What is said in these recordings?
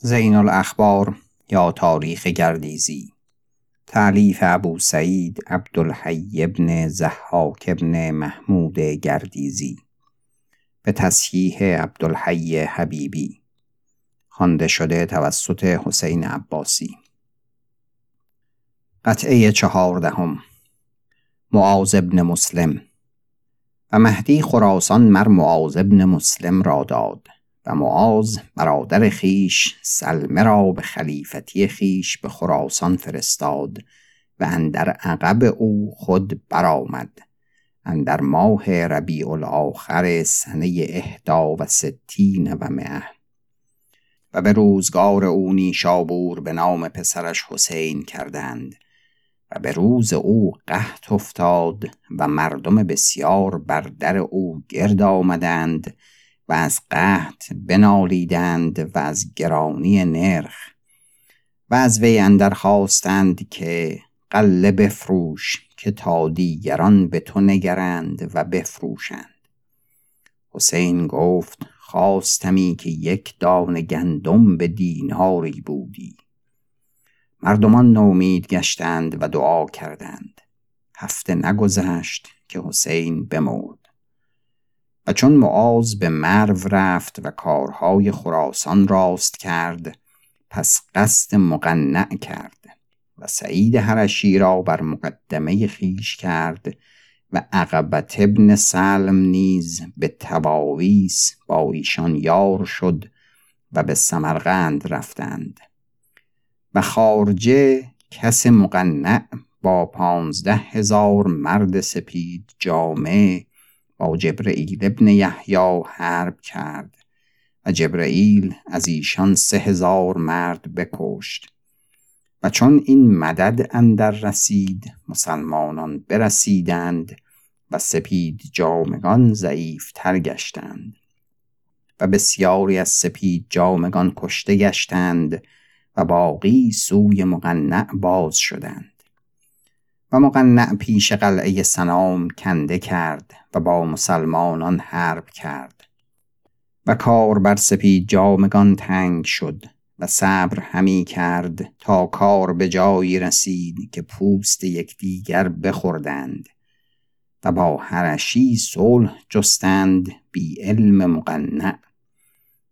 زین الاخبار یا تاریخ گردیزی. تعلیف ابو سعید عبدالحی ابن زحاک ابن محمود گردیزی. به تصحیح عبدالحی حبیبی. خوانده شده توسط حسین عباسی. قطعه چهاردهم. معاذ ابن مسلم. و مهدی خراسان مر معاذ ابن مسلم را داد. و معاذ برادر خیش سلمه را به خلیفتی خیش به خراسان فرستاد و اندر عقب او خود برآمد. اندر ماه ربیع الاخر سنه اهدا و ستین و مه و به روزگار او نیشابور به نام پسرش حسین کردند. و به روز او قحط افتاد و مردم بسیار بر در او گرد آمدند و از قحط بنالیدند و از گرانی نرخ و از وی اندر خواستند که قله بفروش که تا دیگران به تو نگرند و بفروشند. حسین گفت خواستمی که یک دانه گندم به دیناری بودی. مردمان نومید گشتند و دعا کردند. هفته نگذشت که حسین بمرد. و چون معاذ به مرو رفت و کارهای خراسان راست کرد پس قصد مقنع کرد و سعید هرشی را بر مقدمه خیش کرد و عقبت ابن سلم نیز به تواویس با ایشان یار شد و به سمرقند رفتند. و خارجه کس مقنع با پانزده هزار مرد سپید جامعه با جبرئیل ابن یحیی حرب کرد و جبرئیل از ایشان سه هزار مرد بکشت و چون این مدد اندر رسید مسلمانان برسیدند و سپید جامگان ضعیف تر گشتند و بسیاری از سپید جامگان کشته گشتند و باقی سوی مقنع باز شدند. و مقنع پیش قلعه سنام کنده کرد و با مسلمانان حرب کرد. و کار بر سپید جامگان تنگ شد و صبر همی کرد تا کار به جایی رسید که پوست یکدیگر بخوردند و با هرشی صلح جستند بی علم مقنع.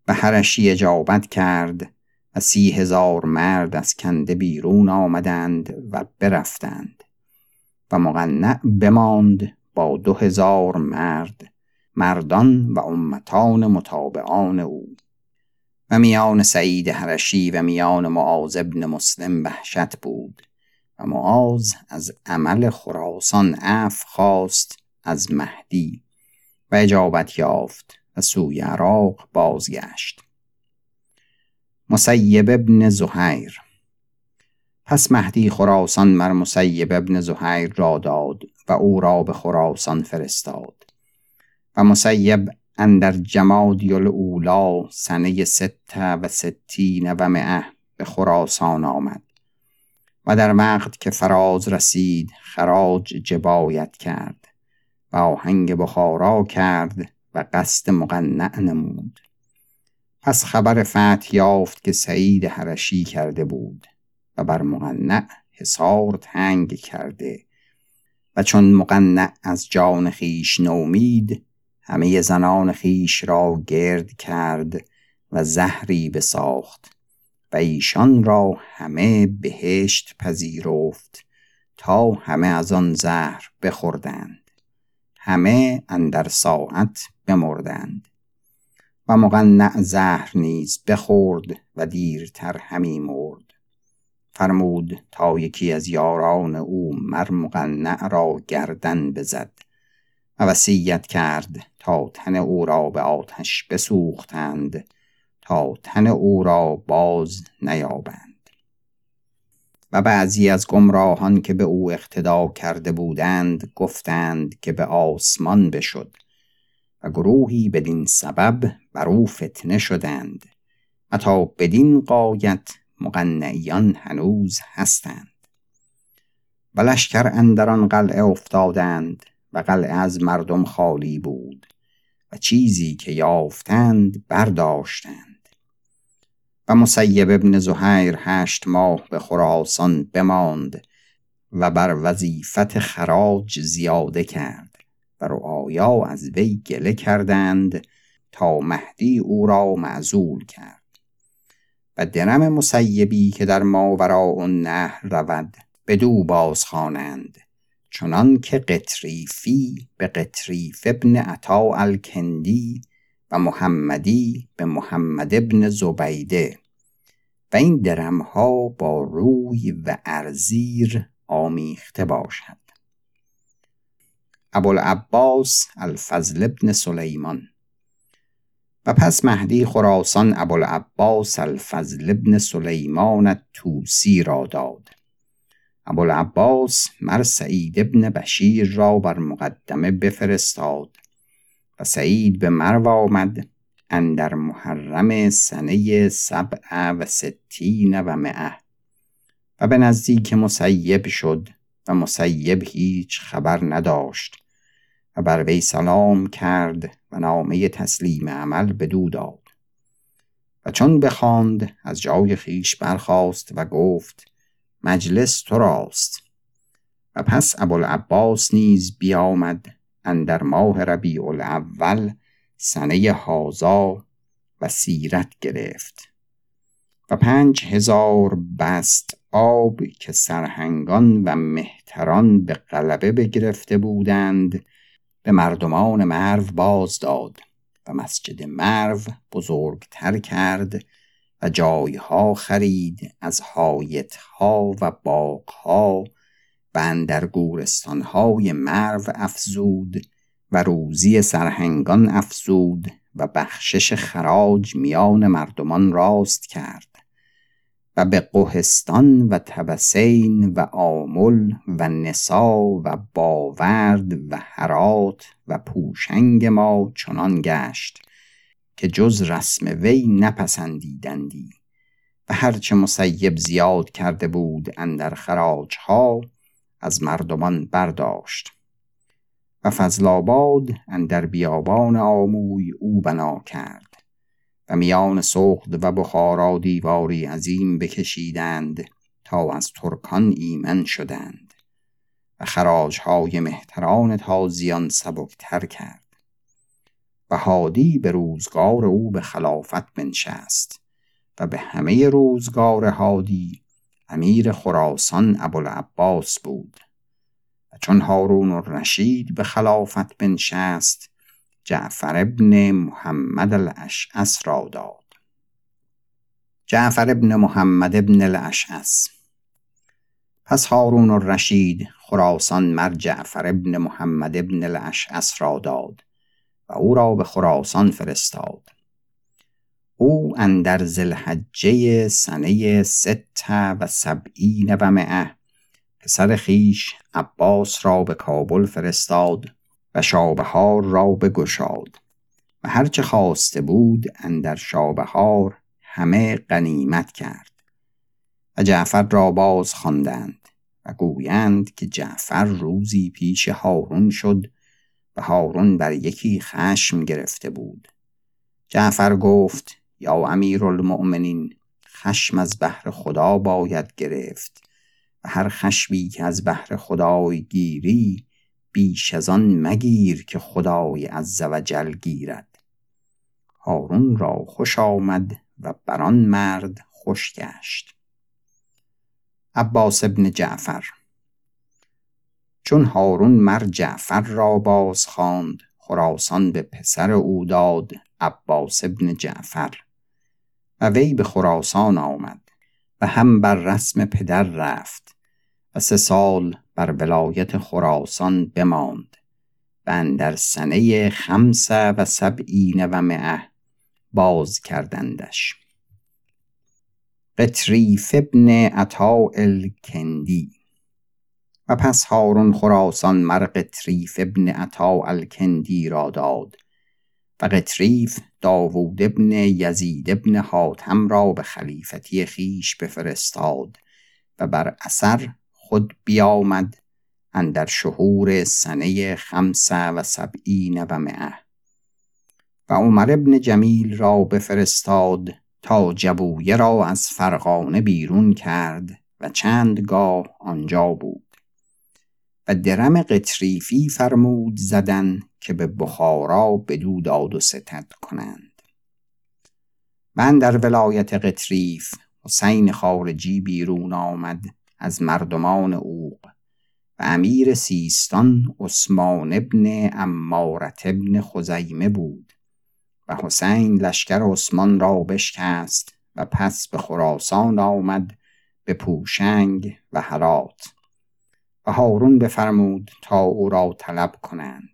و هرشی اجابت کرد و سی هزار مرد از کنده بیرون آمدند و برفتند. و مقنع بماند با دو هزار مرد مردان و امتان متابعان او. و میان سعید هرشی و میان معاذ ابن مسلم وحشت بود و معاذ از عمل خراسان عف خواست از مهدی و اجابت یافت و سوی عراق بازگشت. مسیب ابن زهیر پس مهدی خراسان مر مسیب ابن زهیر را داد و او را به خراسان فرستاد. و مسیب اندر جمادی الاولا سنه ست و ستین و مئه به خراسان آمد. و در وقت که فراز رسید خراج جبایت کرد و آهنگ بخارا کرد و قصد مقنع نمود. پس خبر فتح یافت که سعید هرشی کرده بود. و بر مقنع حصار تنگ کرده و چون مقنع از جان خیش نومید همه زنان خیش را گرد کرد و زهری بساخت و ایشان را همه بهشت پذیرفت تا همه از آن زهر بخوردند. همه اندر ساعت بمردند و مقنع زهر نیز بخورد و دیرتر همی مرد. فرمود تا یکی از یاران او مر مقنع را گردن بزد و وصیت کرد تا تن او را به آتش بسوختند تا تن او را باز نیابند. و بعضی از گمراهان که به او اقتدا کرده بودند گفتند که به آسمان بشد و گروهی بدین سبب بر او فتنه شدند و تا بدین قایت مقنعیان هنوز هستند. و لشکر اندران قلعه افتادند و قلعه از مردم خالی بود و چیزی که یافتند برداشتند. و مسیب ابن زهیر هشت ماه به خراسان بماند و بر وظیفت خراج زیاده کرد و رعایا از وی گله کردند تا مهدی او را معزول کرد. و درم مسیبی که در ماوراء نهر رود بدو بازخوانند چنان که قطریفی به قطریف ابن عطا الکندی و محمدی به محمد ابن زبیده. و این درم ها با روی و ارزیر آمیخته باشد. ابوالعباس الفضل ابن سلیمان و پس مهدی خراسان ابوالعباس الفضل ابن سلیمان توسی را داد. ابوالعباس مر سعید ابن بشیر را بر مقدمه بفرستاد و سعید به مرو آمد اندر محرم سنه سبع و ستین و مئه و به نزدیک مسیب شد و مسیب هیچ خبر نداشت. و بر وی سلام کرد و نامه تسلیم عمل بدو داد. و چون بخواند از جای خیش برخاست و گفت مجلس تو راست. و پس ابوالعباس نیز بیامد اندر ماه ربیع الاول سنه هازا و سیرت گرفت. و پنج هزار بست آب که سرهنگان و مهتران به غلبه بگرفته بودند به مردمان مرو باز داد و مسجد مرو بزرگتر کرد و جایها خرید از حایتها و باغها و اندر گورستانهای مرو افزود و روزی سرهنگان افزود و بخشش خراج میان مردمان راست کرد. و به قهستان و تبسین و آمل و نسا و باورد و هرات و پوشنگ ما چنان گشت که جز رسم وی نپسندیدندی و هرچه مسیب زیاد کرده بود اندر خراجها از مردمان برداشت و فضلاباد اندر بیابان آموی او بنا کرد. و میان سخت و بخارا دیواری عظیم بکشیدند تا از ترکان ایمن شدند و خراجهای مهتران تازیان سبکتر کرد. و هادی به روزگار او به خلافت بنشست و به همه روزگار هادی امیر خراسان ابوالعباس بود و چون هارون الرشید به خلافت بنشست جعفر ابن محمد الاشعث را داد. جعفر ابن محمد ابن الاشعث پس هارون الرشید خراسان مر جعفر ابن محمد ابن الاشعث را داد و او را به خراسان فرستاد. او اندر زلحجه سنه ست و سبعین و مئه پسر خیش عباس را به کابل فرستاد و شابهار را بگشاد. و هرچه خواسته بود اندر شابهار همه غنیمت کرد. و جعفر را باز خواندند و گویند که جعفر روزی پیش هارون شد و هارون بر یکی خشم گرفته بود. جعفر گفت یا امیر المؤمنین خشم از بحر خدا باید گرفت و هر خشمی که از بحر خدای گیری بیش از آن مگیر که خدای عز و جل گیرد. هارون را خوش آمد و بران مرد خوش گشت. عباس ابن جعفر چون هارون مر جعفر را باز خواند خراسان به پسر او داد عباس ابن جعفر. و وی به خراسان آمد و هم بر رسم پدر رفت و سه سال بر ولایت خراسان بماند و اندر سنه خمس و سبعین و مئه باز کردندش. قطریف ابن عطا الکندی. و پس هارون خراسان مر قطریف ابن عطا الکندی را داد و قطریف داوود ابن یزید ابن حاتم را به خلیفتی خیش بفرستاد و بر اثر خود بیامد اندر شهور سنه خمس و سبعین و مئه. و عمر ابن جمیل را بفرستاد تا جبویه را از فرغانه بیرون کرد و چند گاه آنجا بود. و درم قطریفی فرمود زدن که به بخارا بدو داد و ستد کنند. من در ولایت قطریف حسین خارجی بیرون آمد از مردمان اوق و امیر سیستان عثمان ابن امارت ابن خزیمه بود و حسین لشکر عثمان را بشکست و پس به خراسان آمد به پوشنگ و هرات و هارون بفرمود تا او را طلب کنند.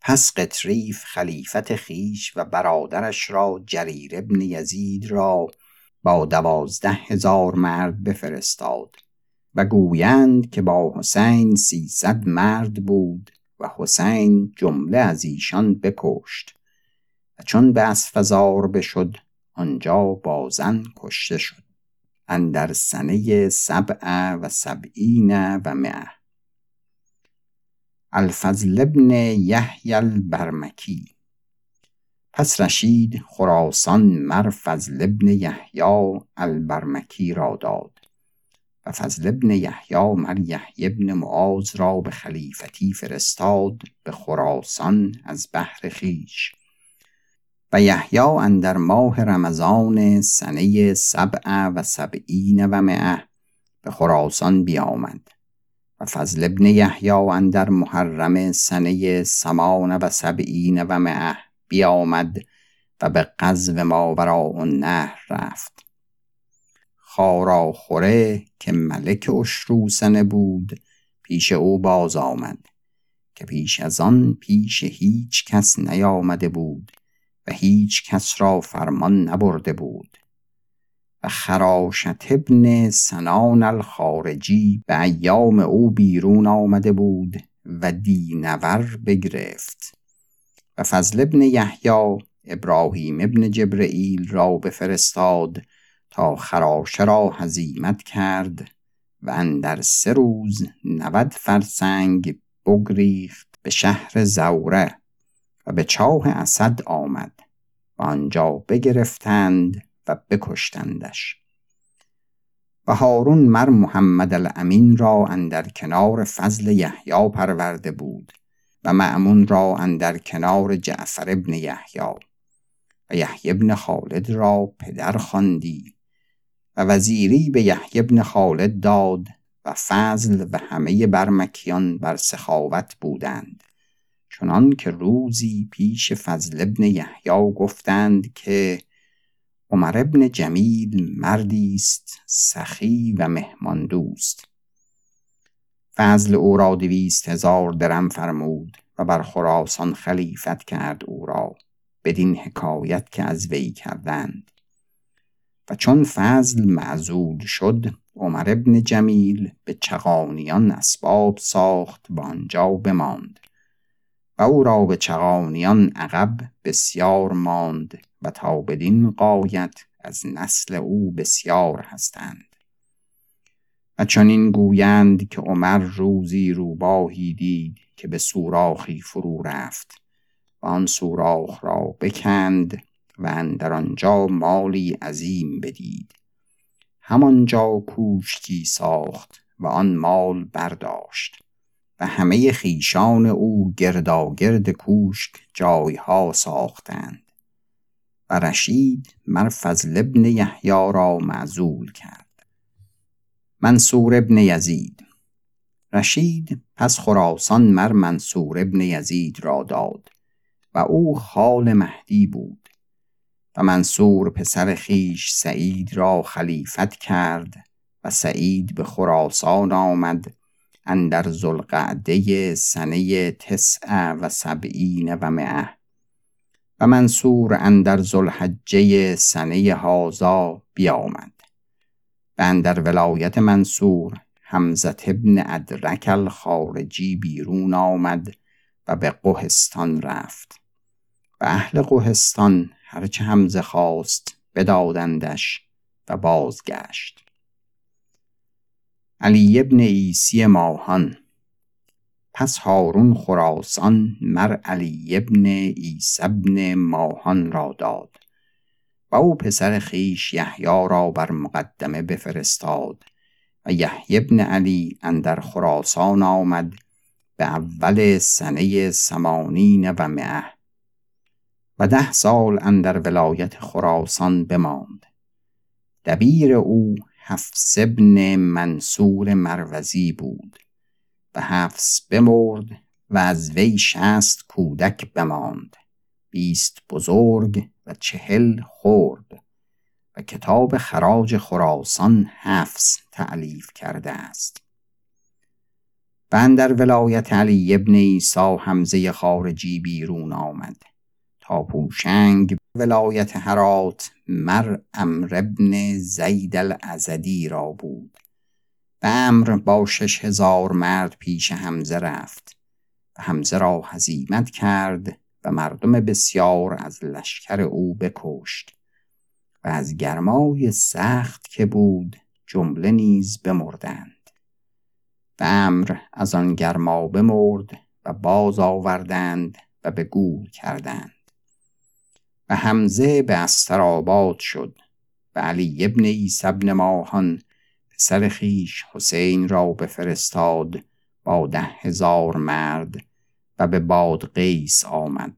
پس قطریف خلیفت خیش و برادرش را جریر ابن یزید را با دوازده هزار مرد بفرستاد. و گویند که با حسین سیصد مرد بود و حسین جمله از ایشان بکشت و چون به اسفزار بشد آنجا بازن کشته شد اندر سنه سبع و سبعین و مه الفضل ابن یحیی البرمکی. پس رشید خراسان مر فضل ابن یحیی البرمکی را داد. و فضل ابن یحیی مر یحیی ابن معاذ را به خلیفتی فرستاد به خراسان از بحر خیش و یحیی اندر ماه رمضان سنه سبع و سبعین و مئه به خراسان بیامد. و فضل ابن یحیی اندر محرم سنه سمان و سبعین و مئه بیامد و به قذو ماوراء النهر رفت. خاراخوره که ملک اشروسنه بود پیش او باز آمد که پیش از آن پیش هیچ کس نیامده بود و هیچ کس را فرمان نبرده بود. و خراشت ابن سنان الخارجی به ایام او بیرون آمده بود و دینور بگرفت. و فضل ابن یحیی ابراهیم ابن جبرئیل را بفرستاد تا خراشه را هزیمت کرد و اندر سه روز نود فرسنگ بگریخت به شهر زوره و به چاه اسد آمد و آنجا بگرفتند و بکشتندش. و هارون مر محمد الامین را اندر کنار فضل یحیی پرورده بود و معمون را اندر کنار جعفر ابن یحیی و یحیی ابن خالد را پدر خواندی. و وزیری به یحیی ابن خالد داد و فضل و همه برمکیان بر سخاوت بودند. چنان که روزی پیش فضل ابن یحیی گفتند که عمر ابن جمیل مردی است سخی و مهمان دوست فضل او را دویست هزار درم فرمود و بر خراسان خلیفت کرد او را بدین حکایت که از وی کردند. و چون فضل معزول شد عمر ابن جمیل به چغانیان اسباب ساخت و آنجا بماند. و او را به چغانیان عقب بسیار ماند و تا بدین قایت از نسل او بسیار هستند. و چنین گویند که عمر روزی روباهی دید که به سوراخی فرو رفت و آن سوراخ را بکند و اندر آنجا مالی عظیم بدید. همانجا کوشکی ساخت و آن مال برداشت. و همه خیشان او گرداگرد کوشک جایها ساختند. و رشید مر فضل ابن یحیی را معزول کرد. منصور ابن یزید رشید پس خراسان مر منصور ابن یزید را داد و او خال مهدی بود. و منصور پسر خیش سعید را خلیفت کرد و سعید به خراسان آمد اندر زلقعده سنه تسع و سبعین و مئه و منصور اندر زلحجه سنه هازا بیامد و اندر ولایت منصور حمزت ابن ادرک الخارجی بیرون آمد و به قهستان رفت و اهل قهستان هرچه حمزه خواست بدادندش و بازگشت. علی ابن عیسی ماهان پس هارون خراسان مر علی ابن عیسی ابن ماهان را داد و او پسر خیش یحیی را بر مقدمه بفرستاد و یحیی ابن علی اندر خراسان آمد به اول سنه سمانین و معه و ده سال اندر ولایت خراسان بماند. دبیر او حفص ابن منصور مروزی بود و حفص بمرد و از وی شست کودک بماند. بیست بزرگ و چهل خرد و کتاب خراج خراسان حفظ تعلیف کرده است. و در ولایت علی ابن ایسا حمزه خارجی بیرون آمد. تا پوشنگ ولایت هرات مر امر ابن زید الازدی را بود. و امر با شش هزار مرد پیش حمزه رفت و حمزه را هزیمت کرد و مردم بسیار از لشکر او بکشت و از گرمای سخت که بود جمله نیز بمردند. و امر از آن گرما بمرد و باز آوردند و به گور کردند. و حمزه به استراباد شد و علی ابن عیسی ابن ماهان پسر خیش حسین را بفرستاد با ده هزار مرد و به باد قیس آمد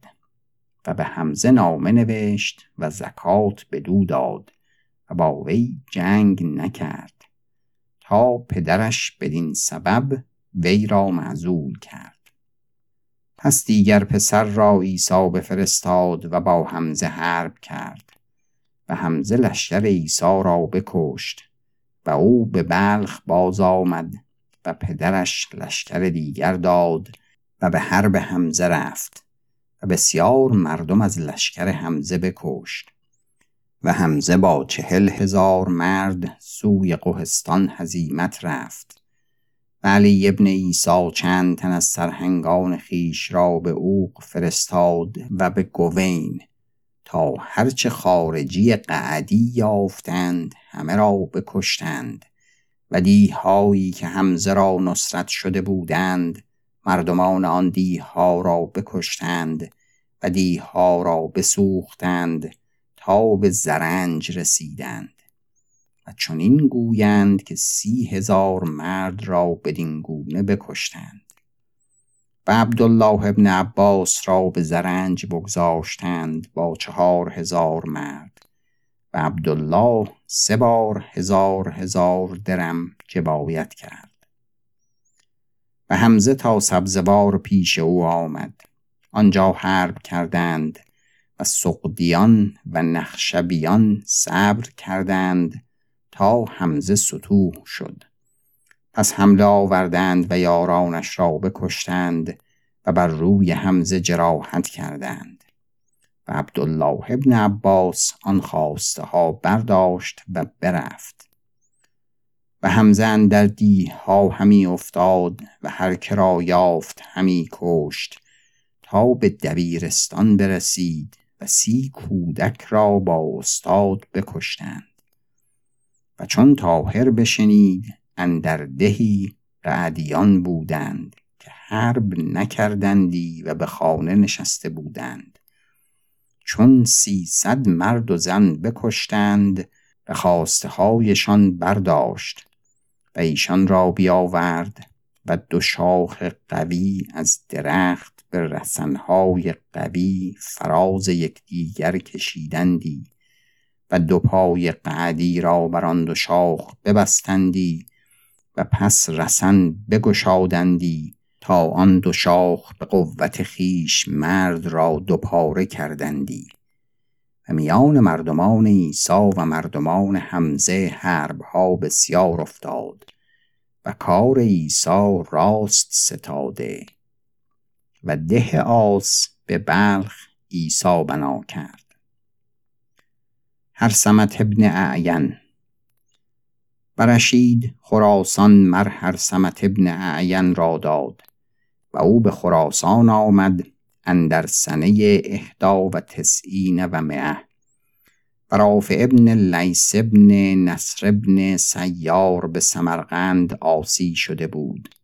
و به حمزه نامه نوشت و زکات بدو داد و با وی جنگ نکرد تا پدرش بدین سبب وی را معزول کرد. پس دیگر پسر را عیسی بفرستاد و با حمزه حرب کرد و حمزه لشکر عیسی را بکشت و او به بلخ باز آمد و پدرش لشکر دیگر داد و به حرب حمزه رفت و بسیار مردم از لشکر حمزه بکشت و حمزه با چهل هزار مرد سوی قهستان هزیمت رفت. علی ابن ایسا چند تن از سرهنگان خیش را به اوق فرستاد و به گوین تا هرچه خارجی قعدی یافتند همه را بکشتند. و دیهایی که همزه را نصرت شده بودند مردمان آن دیها را بکشتند و دیها را بسوختند تا به زرنج رسیدند. و چنین گویند که سی هزار مرد را بدین گونه بکشتند. و عبدالله ابن عباس را به زرنج بگذاشتند با چهار هزار مرد و عبدالله سه بار هزار هزار درم جبایت کرد. و حمزه تا سبزوار پیش او آمد. آنجا حرب کردند و سقدیان و نخشبیان صبر کردند تا حمزه سطوح شد. پس حمله آوردند و یارانش را بکشتند و بر روی حمزه جراحت کردند. و عبدالله ابن عباس آن خواسته ها برداشت و برفت. و حمزه در دی ها همی افتاد و هر کرا یافت همی کشت تا به دبیرستان برسید و سی کودک را با استاد بکشتند. و چون تاهر بشنید اندر دهی قعدیان بودند که حرب نکردندی و به خانه نشسته بودند. چون سیصد مرد و زن بکشتند به خواسته هایشان برداشت و ایشان را بیاورد و دو شاخ قوی از درخت به رسنهای قوی فراز یکدیگر کشیدندی. و دو پای قعدی را بر آن دو شاخ ببستندی و پس رسن بگشادندی تا آن دو شاخ به قوت خیش مرد را دو پاره کردندی. و میان مردمان عیسی و مردمان حمزه حربها بسیار افتاد و کار عیسی راست ستاده و ده آس به بلخ عیسی بنا کرد. هر سمت ابن اعین. برشید خراسان مر هر سمت ابن اعین را داد و او به خراسان آمد اندر سنه اهدا و تسعین و مئه. و ابن لیس ابن نصر ابن سیار به سمرقند آسی شده بود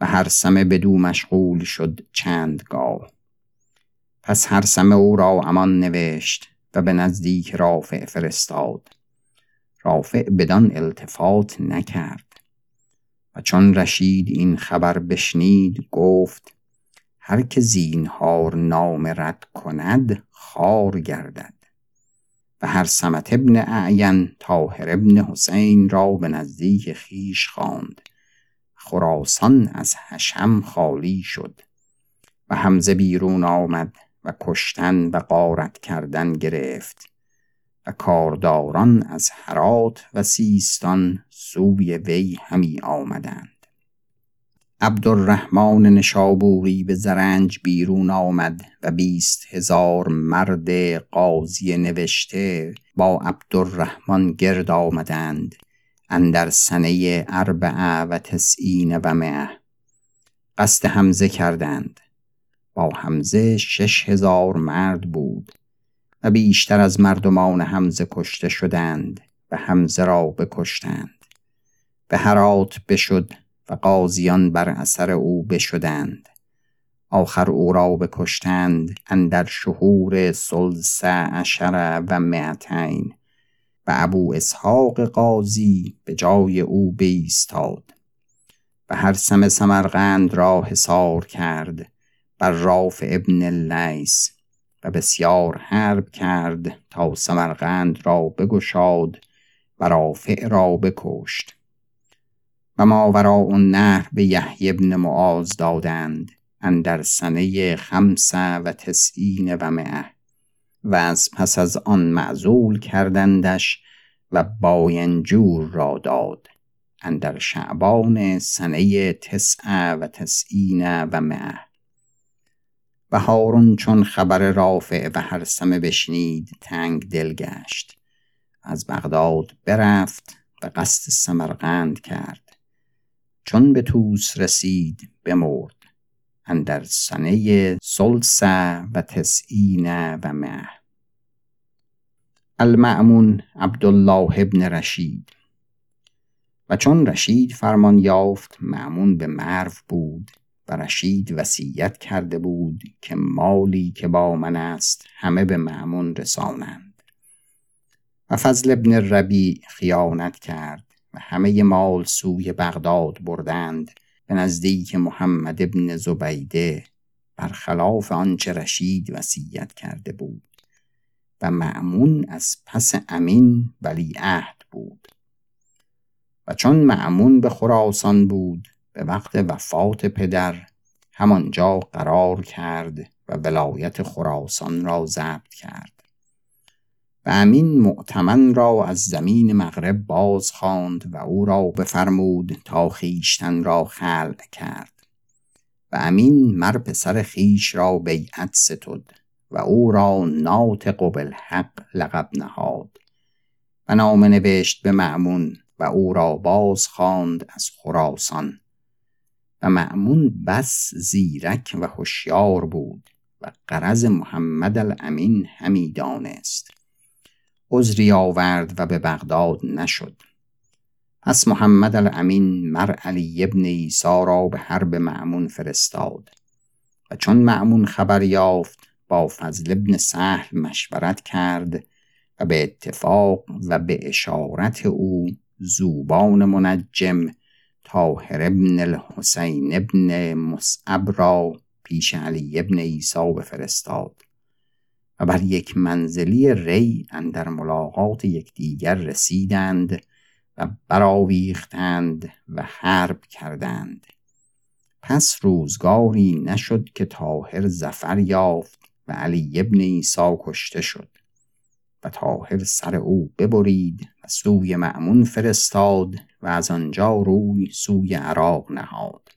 و هر سمه بدو مشغول شد چند گاه پس هر سمه او را امان نوشت و به نزدیک رافع فرستاد. رافع بدان التفات نکرد. و چون رشید این خبر بشنید گفت هر که زینهار نام رد کند خار گردد. و هر سمت ابن اعین تاهر ابن حسین را به نزدیک خیش خواند. خراسان از حشم خالی شد. و همزه بیرون آمد. و کشتن و قارت کردن گرفت و کارداران از هرات و سیستان سوی وی همی آمدند. عبدالرحمن نشابوری به زرنج بیرون آمد و بیست هزار مرد قاضی نوشته با عبدالرحمن گرد آمدند اندر سنه اربعه و تسعین و مه قصد حمزه کردند. با حمزه شش هزار مرد بود و بیشتر از مردمان حمزه کشته شدند و حمزه را بکشتند. به هرات بشد و قاضیان بر اثر او بشدند. آخر او را بکشتند اندر شهور سلسه عشر و معتین و ابو اسحاق قاضی به جای او بیستاد و هر سم سمرقند را حصار کرد بر راف ابن لیس و بسیار حرب کرد تا سمرقند را بگشاد و رافع را بکشت. و اون نهر به یحیی ابن معاز دادند اندر سنه خمسه و تسعین و و از پس از آن معزول کردندش و باینجور را داد اندر شعبان سنه تسعه و تسعین و و هارون چون خبر رافع و هرسمه بشنید تنگ دل گشت. از بغداد برفت و قصد سمرقند کرد. چون به توس رسید بمرد. اندر سنه سلسه و تسعین و مه. المعمون عبدالله ابن رشید. و چون رشید فرمان یافت معمون به مرو بود. و رشید وصیت کرده بود که مالی که با من است همه به معمون رسانند. و فضل ابن ربی خیانت کرد و همه مال سوی بغداد بردند به نزدیک محمد ابن زبیده برخلاف آنچه رشید وصیت کرده بود. و معمون از پس امین ولی عهد بود. و چون معمون به خراسان بود به وقت وفات پدر همانجا قرار کرد و ولایت خراسان را ضبط کرد. و امین معتمن را از زمین مغرب باز خواند و او را بفرمود تا خیشتن را خلق کرد. و امین مر پسر خیش را بیعت ستد و او را ناطق بالحق لقب نهاد. و نامه نوشت به معمون و او را باز خواند از خراسان. و معمون بس زیرک و هوشیار بود و قرض محمد الامین همی دانست. عذری آورد و به بغداد نشد. پس محمد الامین مر علی ابن ایسا را به حرب معمون فرستاد و چون معمون خبر یافت با فضل ابن سهل مشورت کرد و به اتفاق و به اشارت او زوبان منجم تاهر ابن الحسین ابن مصعب را پیش علی ابن ایسا بفرستاد و بر یک منزلی ری اندر ملاقات یکدیگر رسیدند و براویختند و حرب کردند. پس روزگاری نشد که تاهر زفر یافت و علی ابن ایسا کشته شد. و تاهر سر او ببرید و سوی معمون فرستاد و از آنجا روی سوی عراق نهاد.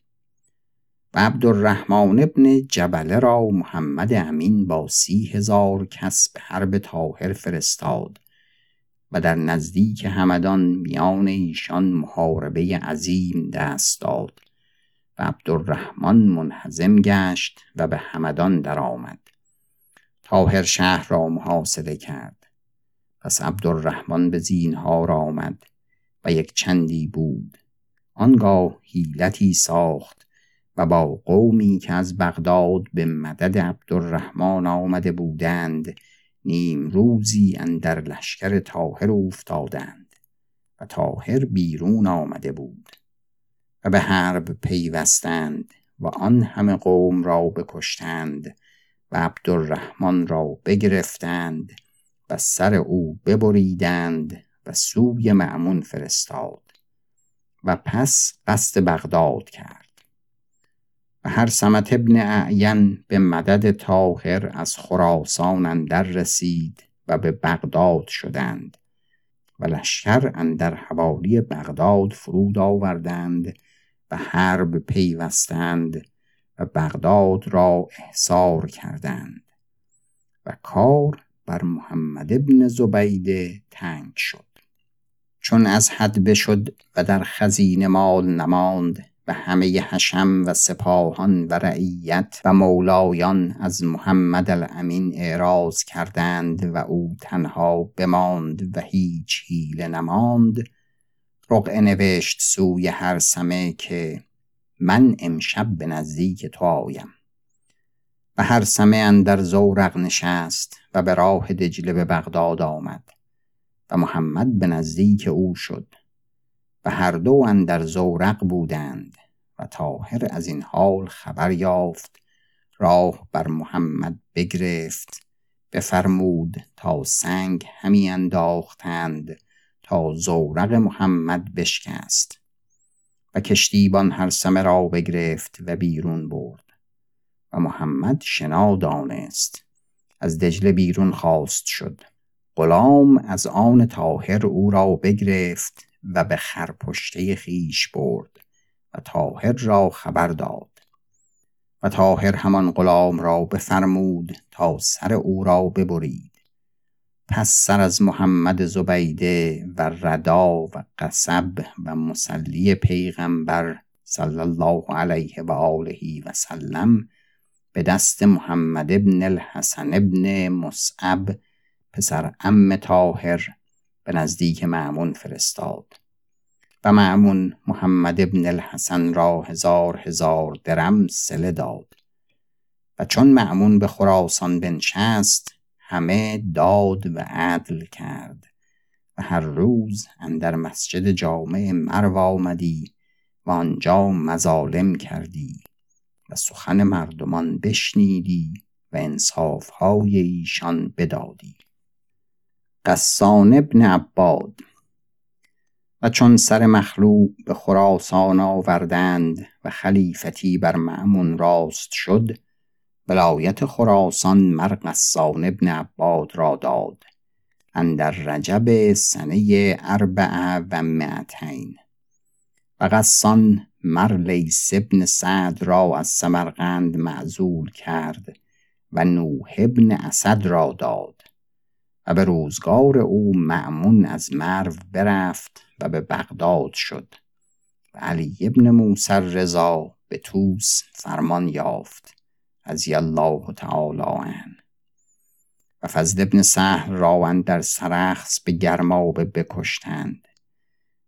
و عبدالرحمن ابن جبله را محمد امین با سی هزار کس به حرب تاهر فرستاد و در نزدیک همدان میان ایشان محاربه عظیم دست داد و عبدالرحمن منحزم گشت و به همدان درآمد. تاهر شهر را محاصره کرد. پس عبدالرحمن به زینهار آمد و یک چندی بود. آنگاه حیلتی ساخت و با قومی که از بغداد به مدد عبدالرحمن آمده بودند نیم روزی اندر لشکر تاهر افتادند و تاهر بیرون آمده بود و به حرب پیوستند و آن همه قوم را بکشتند و عبدالرحمن را بگرفتند و سر او ببریدند و سوی معمون فرستاد و پس قصد بغداد کرد و هر سمت ابن اعین به مدد تاهر از خراسان اندر رسید و به بغداد شدند و لشکر اندر حوالی بغداد فرود آوردند و حرب پیوستند و بغداد را احصار کردند و کار بر محمد ابن زبیده تنگ شد. چون از حد بشد و در خزینه مال نماند و همه حشم و سپاهان و رعیت و مولایان از محمد الامین اعراض کردند و او تنها بماند و هیچ حیله نماند رقعه نوشت سوی هر سمه که من امشب به نزدیک تو آیم. و هر سمه اندر زورق نشست و به راه دجله به بغداد آمد و محمد به نزدیک او شد و هر دو اندر زورق بودند و تاهر از این حال خبر یافت راه بر محمد بگرفت بفرمود تا سنگ همی انداختند تا زورق محمد بشکست و کشتیبان هر سمه را بگرفت و بیرون برد و محمد شنا دانست از دجله بیرون خواست شد. غلام از آن تاهر او را بگرفت و به خرپشته خیش برد و تاهر را خبر داد. و تاهر همان غلام را بفرمود تا سر او را ببرید. پس سر از محمد زبیده و ردا و قصب و مسلی پیغمبر صلی الله علیه و آله و سلم به دست محمد ابن الحسن ابن مصعب پسر ام تاهر به نزدیک معمون فرستاد. و معمون محمد ابن الحسن را هزار هزار درم سله داد. و چون معمون به خراسان بنشست همه داد و عدل کرد. و هر روز اندر مسجد جامع مرو آمدی و آنجا مظالم کردی. سخن مردمان بشنیدی و انصافهای ایشان بدادی. قسان ابن عباد و چون سر مخلوع به خراسان آوردند و خلیفتی بر معمون راست شد ولایت خراسان مر قسان ابن عباد را داد اندر رجب سنه اربع و معتین و قسان مر لیس ابن سعد را از سمرقند معزول کرد و نوح ابن اسد را داد و به روزگار او معمون از مرو برفت و به بغداد شد و علی ابن موسی رضا به توس فرمان یافت از الله تعالی عنه. و فضل ابن سهل را در سرخص به گرمابه بکشتند.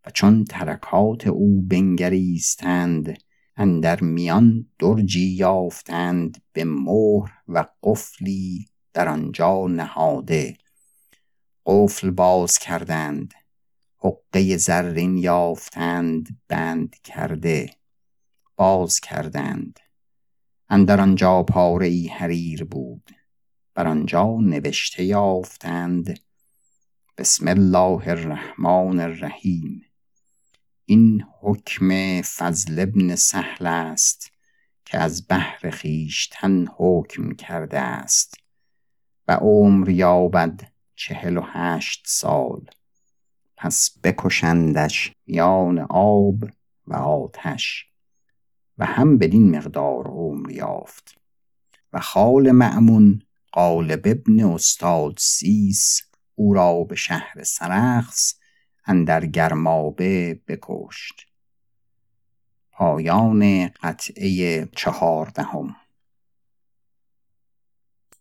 و چون ترکات او بنگریستند اندر میان درجی یافتند به مهر و قفلی در آنجا نهاده. قفل باز کردند حقه زرین یافتند بند کرده باز کردند. اندر آنجا پاره ای حریر بود بر آنجا نوشته یافتند بسم الله الرحمن الرحیم. این حکم فضل ابن سهل است که از بحر خیشتن حکم کرده است و عمر یابد چهل و هشت سال. پس بکشندش میان آب و آتش و هم بدین مقدار عمر یافت و خال معمون قالب ابن استاد سیس او را به شهر سرخس اندر گرمابه بکشت. پایان قطعه چهاردهم.